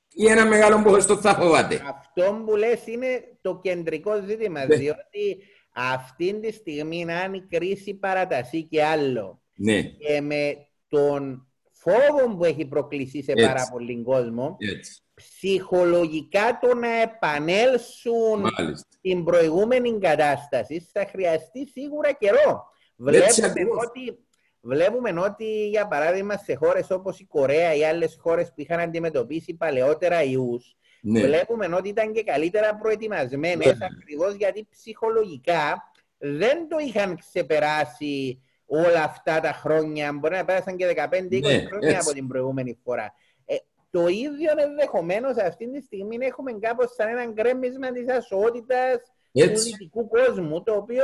ή ένα μεγάλο ποσοστό θα φοβάται. Αυτό που λες είναι το κεντρικό ζήτημα. Ναι. Διότι αυτή τη στιγμή, αν η κρίση παρατασεί και άλλο, ναι. και με τον φόβο που έχει προκληθεί σε πάρα πολύ κόσμο, Έτσι. ψυχολογικά το να επανέλθουν στην προηγούμενη κατάσταση θα χρειαστεί σίγουρα καιρό. Βλέπουμε ότι, βλέπουμε ότι, για παράδειγμα, σε χώρες όπως η Κορέα ή άλλες χώρες που είχαν αντιμετωπίσει παλαιότερα ιούς, ναι. βλέπουμε ότι ήταν και καλύτερα προετοιμασμένες ναι. ακριβώς γιατί ψυχολογικά δεν το είχαν ξεπεράσει όλα αυτά τα χρόνια. Μπορεί να πέρασαν και 15-20 ναι, χρόνια από την προηγούμενη φορά. Ε, το ίδιο ενδεχομένως αυτή τη στιγμή έχουμε κάπως σαν ένα γκρέμισμα της ασότητας του δυτικού κόσμου, το οποίο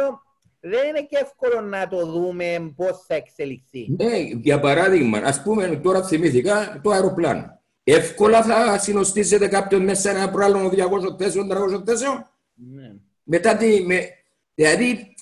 δεν είναι και εύκολο να το δούμε πώς θα εξελιχθεί. Ναι, για παράδειγμα, ας πούμε, τώρα θυμήθηκα το αεροπλάνο. Εύκολα θα συνοστήσετε κάποιον μέσα σε ένα προάλλον 200 θέσεων, 300 θέσεων. Ναι. Μετά τη. Με, δηλαδή,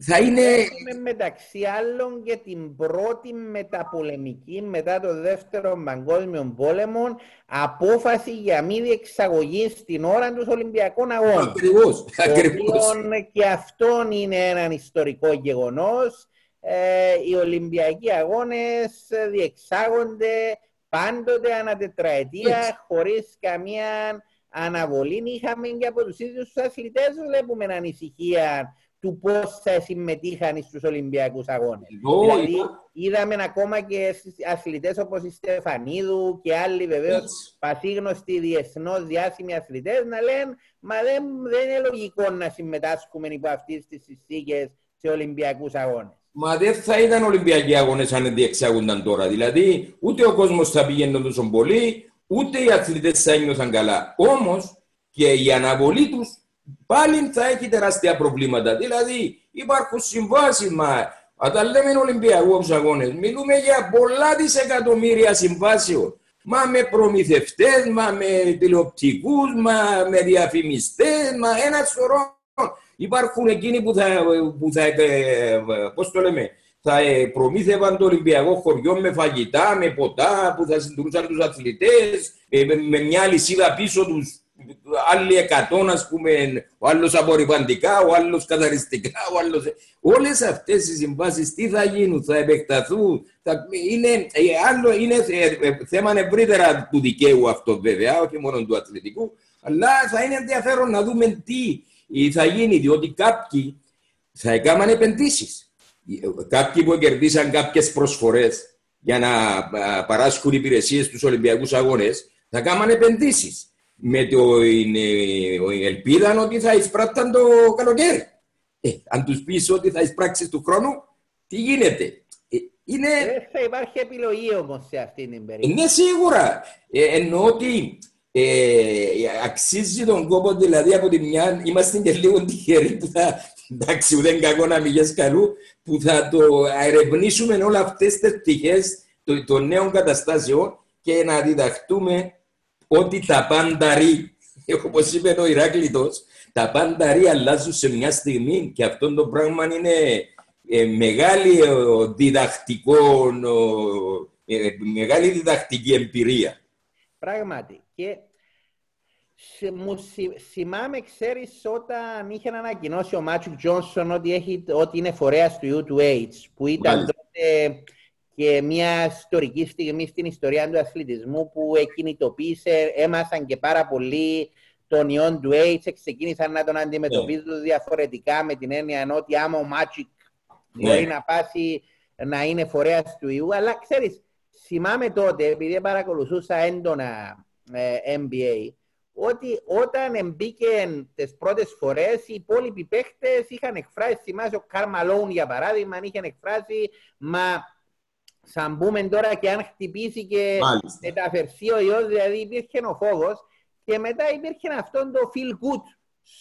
θα είναι... Έχουμε μεταξύ άλλων και την πρώτη μεταπολεμική μετά το δεύτερο παγκόσμιο πόλεμο απόφαση για μη διεξαγωγή στην ώρα του Ολυμπιακών Αγώνων. Ακριβώς, ακριβώς. Και αυτό είναι ένα ιστορικό γεγονός. Ε, οι Ολυμπιακοί Αγώνες διεξάγονται πάντοτε ανά τετραετία χωρίς καμία αναβολή. Είχαμε και από τους ίδιους τους αθλητές βλέπουμε ανησυχία του πώς θα συμμετείχαν στους Ολυμπιακούς Αγώνες. Δηλαδή, είδαμε ακόμα και αθλητές όπως η Στεφανίδου και άλλοι βεβαίως πασίγνωστοι διεθνώς διάσημοι αθλητές να λένε Μα δεν, δεν είναι λογικό να συμμετάσχουμε υπό αυτές τις συνθήκες σε Ολυμπιακούς Αγώνες. Μα δεν θα ήταν Ολυμπιακοί αγώνες αν διεξάγονταν τώρα. Δηλαδή, ούτε ο κόσμος θα πηγαίνει τόσο πολύ, ούτε οι αθλητές θα ένιωθαν καλά. Όμως, και η αναβολή τους πάλι θα έχει τεράστια προβλήματα. Δηλαδή υπάρχουν συμβάσεις, μα όταν λέμε Ολυμπιακούς αγώνες, μιλούμε για πολλά δισεκατομμύρια συμβάσεων. Μα με προμηθευτές, μα με τηλεοπτικούς, μα με διαφημιστές, μα ένας σωρός. Υπάρχουν εκείνοι που θα, που θα ε, πώς το λέμε, θα ε, προμήθευαν το Ολυμπιακό χωριό με φαγητά, με ποτά, που θα συντηρούσαν τους αθλητές, ε, με μια λυσίδα πίσω τους άλλοι εκατόν, ας πούμε, ο άλλος απορριπαντικά, ο άλλος καθαριστικά, ο άλλος... Όλες αυτές οι συμβάσεις τι θα γίνουν, θα επεκταθούν, θα... Είναι, ε, άλλο, είναι ε, θέμα ευρύτερα του δικαίου αυτό βέβαια, όχι μόνο του αθλητικού, αλλά θα είναι ενδιαφέρον να δούμε τι θα γίνει, διότι κάποιοι θα έκαναν επενδύσεις. Κάποιοι που κερδίσαν κάποιες προσφορές για να παράσχουν υπηρεσίες στους Ολυμπιακούς Αγώνες, θα κάνουν επενδύσεις με την ελπίδα ότι θα εισπράτταν το καλοκαίρι. Ε, αν τους πεις ότι θα εισπράξεις του χρόνου, τι γίνεται; Ε, είναι... Δεν θα υπάρχει επιλογή όμως σε αυτήν την περίπτωση. Είναι σίγουρα. Ε, εννοώ ότι ε, αξίζει τον κόπο, δηλαδή από τη μια είμαστε και λίγο τυχεροί που θα. Εντάξει, ούτε κακό να μην καλού, που θα το ερευνήσουμε όλα αυτές τις πτυχές των νέων καταστάσεων και να διδαχτούμε ότι τα πάντα ρί, όπως είπε ο Ηράκλειτος, τα πάντα ρί αλλάζουν σε μια στιγμή και αυτό το πράγμα είναι ε, μεγάλη ε, διδακτικό, ε, μεγάλη διδακτική εμπειρία. Πράγματι. Και μου θυμάμαι, ξέρεις, όταν είχε ανακοινώσει ο Μάτσικ Τζόνσον ότι, ότι είναι φορέας του U2H, που ήταν τότε και μια ιστορική στιγμή στην ιστορία του αθλητισμού που εκκινητοποίησε, έμασαν και πάρα πολύ τον ιόν του AIDS, ξεκίνησαν να τον αντιμετωπίζουν yeah. Ναι. διαφορετικά με την έννοια ότι άμα ο Μάτσικ yeah. μπορεί να πάσει να είναι φορέας του ιού. Αλλά ξέρεις, θυμάμαι τότε, επειδή παρακολουθούσα έντονα ε, NBA, ότι όταν μπήκε τις πρώτες φορές, οι υπόλοιποι παίχτες είχαν εκφράσει, θυμάσαι ο Καρμαλόν για παράδειγμα, είχαν εκφράσει, μα σαν πούμε τώρα και αν χτυπήσει και μεταφερθεί ο ιός, δηλαδή υπήρχε ο φόβος και μετά υπήρχε αυτό το feel good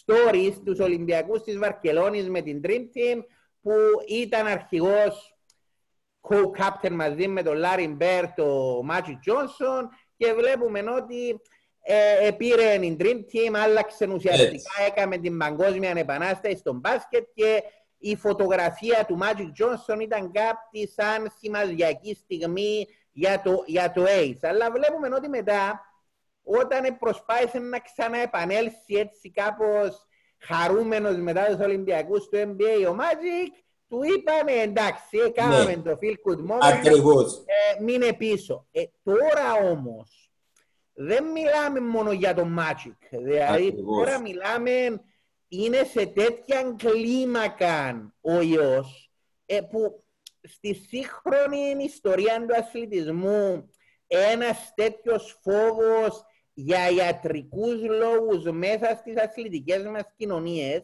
stories τους Ολυμπιακούς της Βαρκελόνης με την Dream Team που ήταν αρχηγός co-captain μαζί με τον Λάρι Μπέρ, το Magic Johnson και βλέπουμε ότι ε, πήρε την Dream Team, άλλαξε ουσιαστικά, έκαμε την παγκόσμια επανάσταση στον μπάσκετ και η φωτογραφία του Magic Johnson ήταν κάτι σαν σημαδιακή στιγμή για το, για το AIDS. Αλλά βλέπουμε ότι μετά, όταν προσπάθησε να ξαναεπανέλθει έτσι κάπως χαρούμενος μετά τους Ολυμπιακούς του NBA ο Magic, του είπαμε εντάξει, έκαναμε ναι. το feel good moment, Ακριβώς. Ε, μείνε πίσω. Ε, τώρα όμως, δεν μιλάμε μόνο για το Magic. Δηλαδή, Ακριβώς. τώρα μιλάμε είναι σε τέτοια κλίμακα ο ιός ε, που στη σύγχρονη ιστορία του αθλητισμού ένας τέτοιος φόβος για ιατρικούς λόγους μέσα στις αθλητικές μας κοινωνίες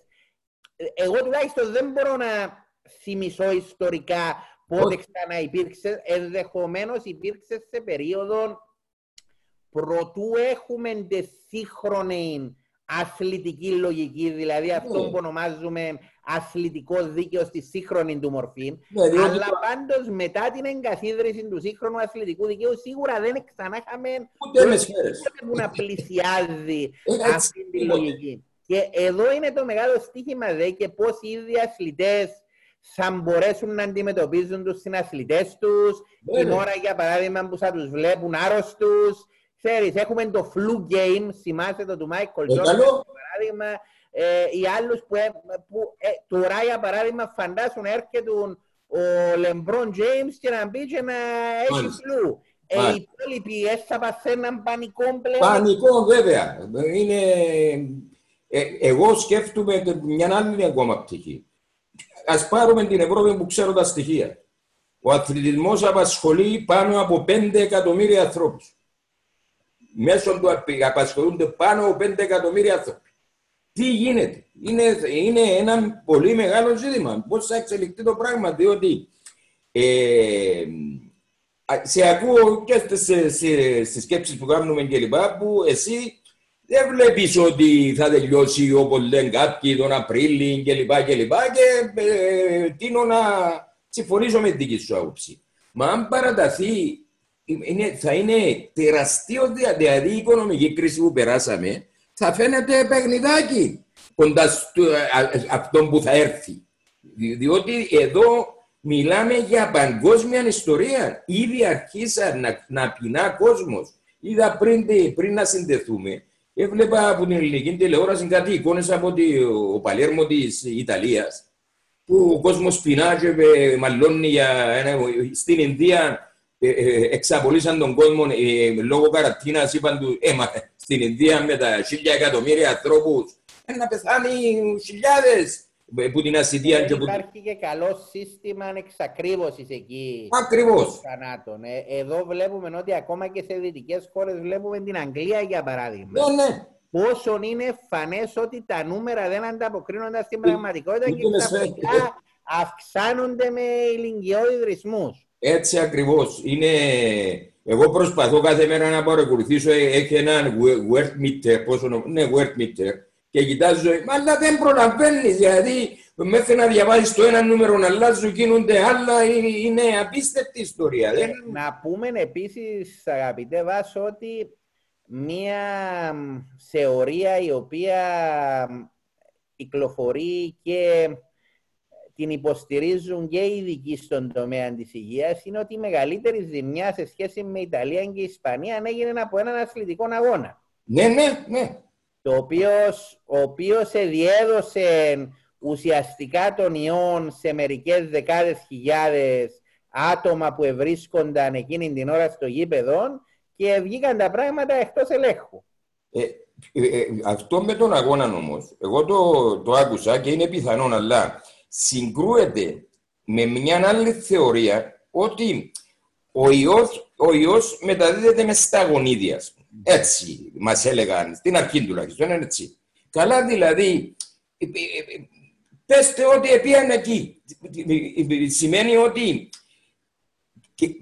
ε, εγώ τουλάχιστον δεν μπορώ να θυμηθώ ιστορικά πότε ξανά υπήρξε, ενδεχομένως υπήρξε σε περίοδο προτού έχουμε τη σύγχρονη αθλητική λογική, δηλαδή ναι. αυτό που ονομάζουμε αθλητικό δίκαιο στη σύγχρονη του μορφή. Ναι, αλλά το... πάντως μετά την εγκαθίδρυση του σύγχρονου αθλητικού δικαίου σίγουρα δεν ξανά είχαμε που να πλησιάζει αυτή τη λογική. Και εδώ είναι το μεγάλο στίχημα δε και πώς οι ίδιοι αθλητές θα μπορέσουν να αντιμετωπίζουν τους συναθλητές τους, ναι, την ώρα για παράδειγμα που θα τους βλέπουν άρρωστους, Ξέρεις, έχουμε το flu game, θυμάστε το του Michael ε, Jordan, παράδειγμα, ε, οι άλλους που, ε, που ε, τώρα για παράδειγμα φαντάσουν έρχεται ο Λεμπρόν James και να μπει και να έχει φλού. Ε, οι υπόλοιποι θα παθαίναν πανικό πλέον. Πανικό βέβαια. Είναι... Ε, εγώ σκέφτομαι μια άλλη ακόμα πτυχή. Α πάρουμε την Ευρώπη που ξέρω τα στοιχεία. Ο αθλητισμός απασχολεί πάνω από 5 εκατομμύρια ανθρώπους μέσω του απασχολούνται πάνω από 5 εκατομμύρια άνθρωποι. Τι γίνεται; Είναι, είναι ένα πολύ μεγάλο ζήτημα. Πώς θα εξελιχθεί το πράγμα, διότι ε, σε ακούω και στις σκέψεις που κάνουμε και λοιπά, που εσύ δεν βλέπεις ότι θα τελειώσει όπως λένε κάποιοι τον Απρίλιο κλπ. Και, και, και ε, τίνω να συμφωνήσω με την δική σου άποψη. Μα αν παραταθεί, είναι, θα είναι τεραστίος δηλαδή η οικονομική κρίση που περάσαμε, θα φαίνεται παιχνιδάκι κοντά στο, αυτό που θα έρθει. Διότι εδώ μιλάμε για παγκόσμια ιστορία. Ήδη αρχίσαν να, να πεινά κόσμος. Είδα πριν, πριν να συνδεθούμε, έβλεπα από την ελληνική τηλεόραση κάτι εικόνες από το Παλέρμο της Ιταλίας. Που ο κόσμος πεινά και μαλώνει για ένα, στην Ινδία. Ε, ε, εξαπολύσαν τον κόσμο ε, λόγω καρατίνας. Είπαν του, ε, στην Ινδία με τα χίλια εκατομμύρια ανθρώπους να πεθάνει χιλιάδες που την ασυντία. Δεν υπάρχει και καλό σύστημα εξακρίβωση εκεί. Ακριβώς. Ε, εδώ βλέπουμε ότι ακόμα και σε δυτικές χώρες βλέπουμε την Αγγλία για παράδειγμα. Ναι, ναι. Πόσο είναι φανές ότι τα νούμερα δεν ανταποκρίνονται στην πραγματικότητα και ξαφνικά αυξάνονται με ηλικιώδει ρυθμούς. Έτσι ακριβώς. Είναι... Εγώ προσπαθώ κάθε μέρα να παρακολουθήσω. Έχει έναν word meter, πόσο ναι, word meter, και κοιτάζω, αλλά δεν προλαβαίνεις, γιατί μέχρι να διαβάζεις το ένα νούμερο να αλλάζουν, γίνονται άλλα, είναι απίστευτη ιστορία. Δεν... Να πούμε επίσης, αγαπητέ Βάσο, ότι μία θεωρία η οποία κυκλοφορεί και την υποστηρίζουν και οι ειδικοί στον τομέα της υγείας είναι ότι η μεγαλύτερη ζημιά σε σχέση με Ιταλία και Ισπανία έγινε από έναν αθλητικό αγώνα. Ναι, ναι, ναι το οποίος, ο οποίος διέδωσε ουσιαστικά τον ιόν σε μερικές δεκάδες χιλιάδες άτομα που ευρίσκονταν εκείνη την ώρα στο γήπεδο και βγήκαν τα πράγματα εκτός ελέγχου. Ε, ε, ε αυτό με τον αγώνα όμως, εγώ το, το άκουσα και είναι πιθανό, αλλά συγκρούεται με μια άλλη θεωρία ότι ο ιός, ο ιός μεταδίδεται μες σταγονίδια. Έτσι μας έλεγαν στην αρχή τουλάχιστον, είναι έτσι. Καλά δηλαδή, ε, ε, ε, πέστε ότι επίαν εκεί. Σημαίνει ότι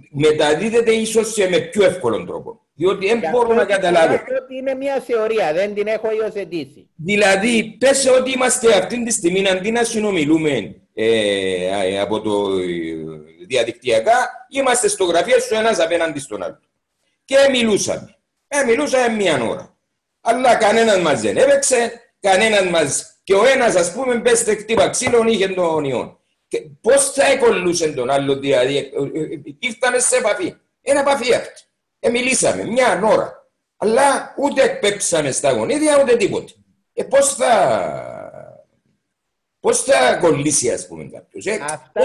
μεταδίδεται ίσως σε με πιο εύκολο τρόπο. Διότι δεν μπορώ να καταλάβω. ότι είναι μια θεωρία, δεν την έχω υιοθετήσει. Δηλαδή, πες ότι είμαστε αυτή τη στιγμή αντί να συνομιλούμε ε, από το διαδικτυακά, είμαστε στο γραφείο σου ένα απέναντι στον άλλο. Και μιλούσαμε. Ε, μιλούσα μία ώρα. Αλλά κανέναν μα δεν έπαιξε, κανέναν μα. Και ο ένα, α πούμε, πέστε χτύπα ξύλων, είχε τον ιόν. Πώ θα εκολούσε τον άλλο, δηλαδή, ε, ε, ε, ήρθαμε σε επαφή. Ένα επαφή αυτή. Ε, μιλήσαμε μια ώρα. Αλλά ούτε εκπέψαμε στα γονίδια, ούτε τίποτε. Ε, πώς θα. Πώς θα κολλήσει, ας πούμε, κάποιος. Ε,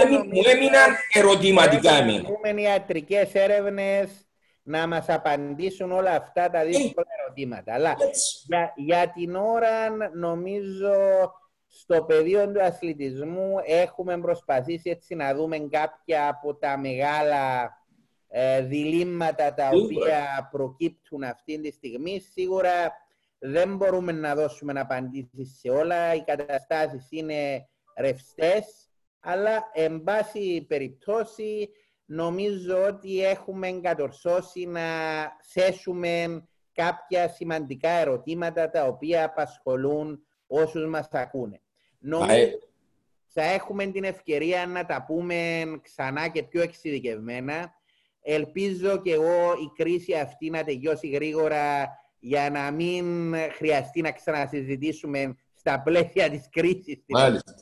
μου έμειναν ερωτηματικά εμένα. Οι ιατρικές έρευνες να μας απαντήσουν όλα αυτά τα δύσκολα ερωτήματα. Αλλά για, για την ώρα νομίζω στο πεδίο του αθλητισμού έχουμε προσπαθήσει έτσι να δούμε κάποια από τα μεγάλα ε, διλήμματα τα οποία προκύπτουν αυτή τη στιγμή. Σίγουρα δεν μπορούμε να δώσουμε απαντήσεις σε όλα. Οι καταστάσεις είναι ρευστές, αλλά εν πάση περιπτώσει νομίζω ότι έχουμε εγκατορσώσει να θέσουμε κάποια σημαντικά ερωτήματα τα οποία απασχολούν όσους μας ακούνε. Νομίζω θα έχουμε την ευκαιρία να τα πούμε ξανά και πιο εξειδικευμένα. Ελπίζω και εγώ η κρίση αυτή να τελειώσει γρήγορα για να μην χρειαστεί να ξανασυζητήσουμε στα πλαίσια της κρίσης. Μάλιστα.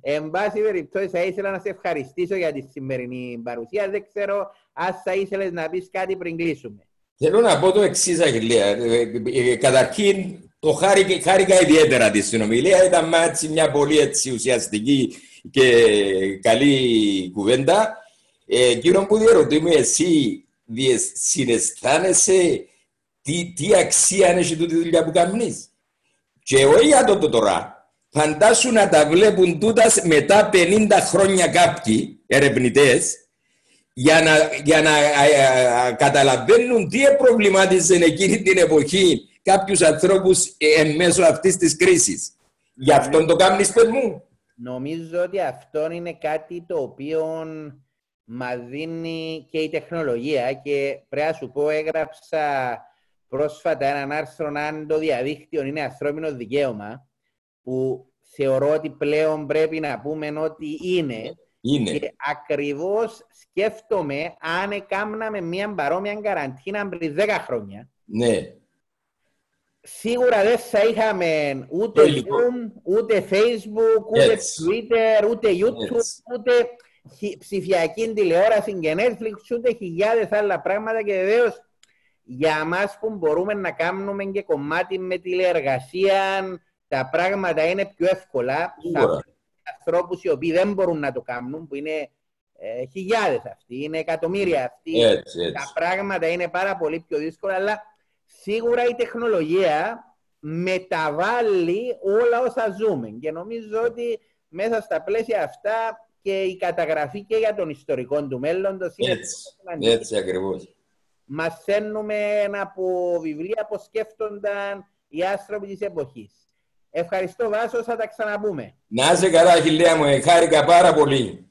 Εν πάση περιπτώσει, θα ήθελα να σε ευχαριστήσω για τη σημερινή παρουσία. Δεν ξέρω αν θα ήθελες να πεις κάτι πριν κλείσουμε. Θέλω να πω το εξής, Αγγελία. Ε, ε, καταρχήν, το χάρηκα, χάρηκα ιδιαίτερα τη συνομιλία. Ήταν μια πολύ έτσι, ουσιαστική και καλή κουβέντα. Ε, κύριο που διερωτή μου, εσύ συναισθάνεσαι τι, τι αξία έχει τούτη δουλειά που κάνεις. Και όχι για το τώρα, Φαντάσου να τα βλέπουν τούτας μετά 50 χρόνια κάποιοι ερευνητές για να, για να α, α, καταλαβαίνουν τι προβλημάτιζε εκείνη την εποχή κάποιους ανθρώπους εν μέσω αυτής της κρίσης. Γι' αυτό το κάνεις μου. Νομίζω ότι αυτό είναι κάτι το οποίο μα δίνει και η τεχνολογία και πρέπει να σου πω έγραψα πρόσφατα έναν άρθρο αν το διαδίκτυο είναι ανθρώπινο δικαίωμα που θεωρώ ότι πλέον πρέπει να πούμε ότι είναι. Είναι. Και ακριβώς σκέφτομαι αν έκαναμε μια παρόμοια καραντίνα πριν 10 χρόνια. Ναι. Σίγουρα δεν θα είχαμε ούτε Zoom, ούτε Facebook, ούτε Twitter, ούτε YouTube, ούτε ψηφιακή τηλεόραση και Netflix, ούτε χιλιάδες άλλα πράγματα και βεβαίως για μας που μπορούμε να κάνουμε και κομμάτι με τηλεεργασία, τα πράγματα είναι πιο εύκολα. Σίγουρα. ανθρώπους οι οποίοι δεν μπορούν να το κάνουν, που είναι ε, χιλιάδες αυτοί, είναι εκατομμύρια αυτοί. Έτσι, έτσι. Τα πράγματα είναι πάρα πολύ πιο δύσκολα, αλλά σίγουρα η τεχνολογία μεταβάλλει όλα όσα ζούμε. Και νομίζω ότι μέσα στα πλαίσια αυτά και η καταγραφή και για τον ιστορικό του μέλλοντος είναι Έτσι, έτσι ακριβώς. μαθαίνουμε από βιβλία που σκέφτονταν οι άνθρωποι της εποχής. Ευχαριστώ Βάσο, θα τα ξαναπούμε. Να είσαι καλά, χιλιά μου, χάρηκα πάρα πολύ.